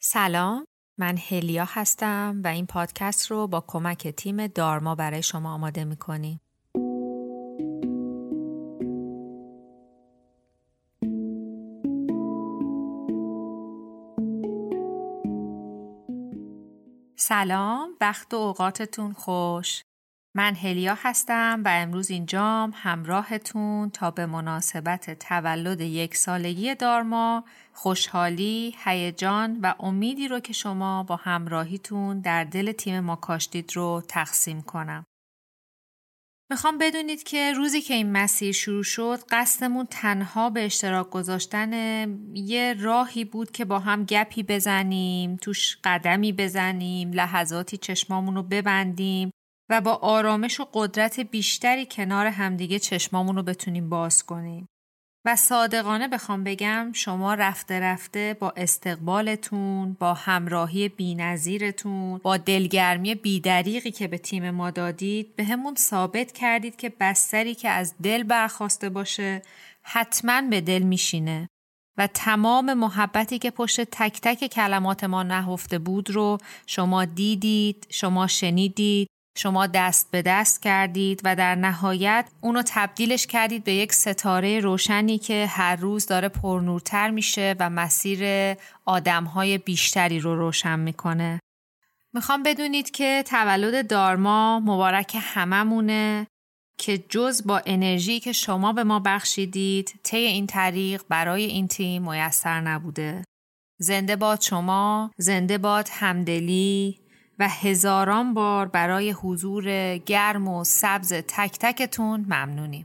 سلام من هلیا هستم و این پادکست رو با کمک تیم دارما برای شما آماده می‌کنیم. سلام وقت و اوقاتتون خوش من هلیا هستم و امروز اینجام همراهتون تا به مناسبت تولد یک سالگی دارما خوشحالی، هیجان و امیدی رو که شما با همراهیتون در دل تیم ما کاشتید رو تقسیم کنم. می‌خوام بدونید که روزی که این مسیر شروع شد قصدمون تنها به اشتراک گذاشتن یه راهی بود که با هم گپی بزنیم توش قدمی بزنیم لحظاتی چشمامون رو ببندیم و با آرامش و قدرت بیشتری کنار همدیگه چشمامون رو بتونیم باز کنیم. و صادقانه بخوام بگم شما رفته رفته با استقبالتون با همراهی بینظیرتون با دلگرمی بیدریقی که به تیم ما دادید به همون ثابت کردید که بستری که از دل برخواسته باشه حتما به دل میشینه و تمام محبتی که پشت تک تک کلمات ما نهفته بود رو شما دیدید شما شنیدید شما دست به دست کردید و در نهایت اونو تبدیلش کردید به یک ستاره روشنی که هر روز داره پرنورتر میشه و مسیر آدمهای بیشتری رو روشن می‌کنه. می‌خوام بدونید که تولد دارما مبارک هممونه که جز با انرژی که شما به ما بخشیدید طی این طریق برای این تیم میسر نبوده. زنده باد شما، زنده باد همدلی، و هزاران بار برای حضور گرم و سبز تک تکتون ممنونیم.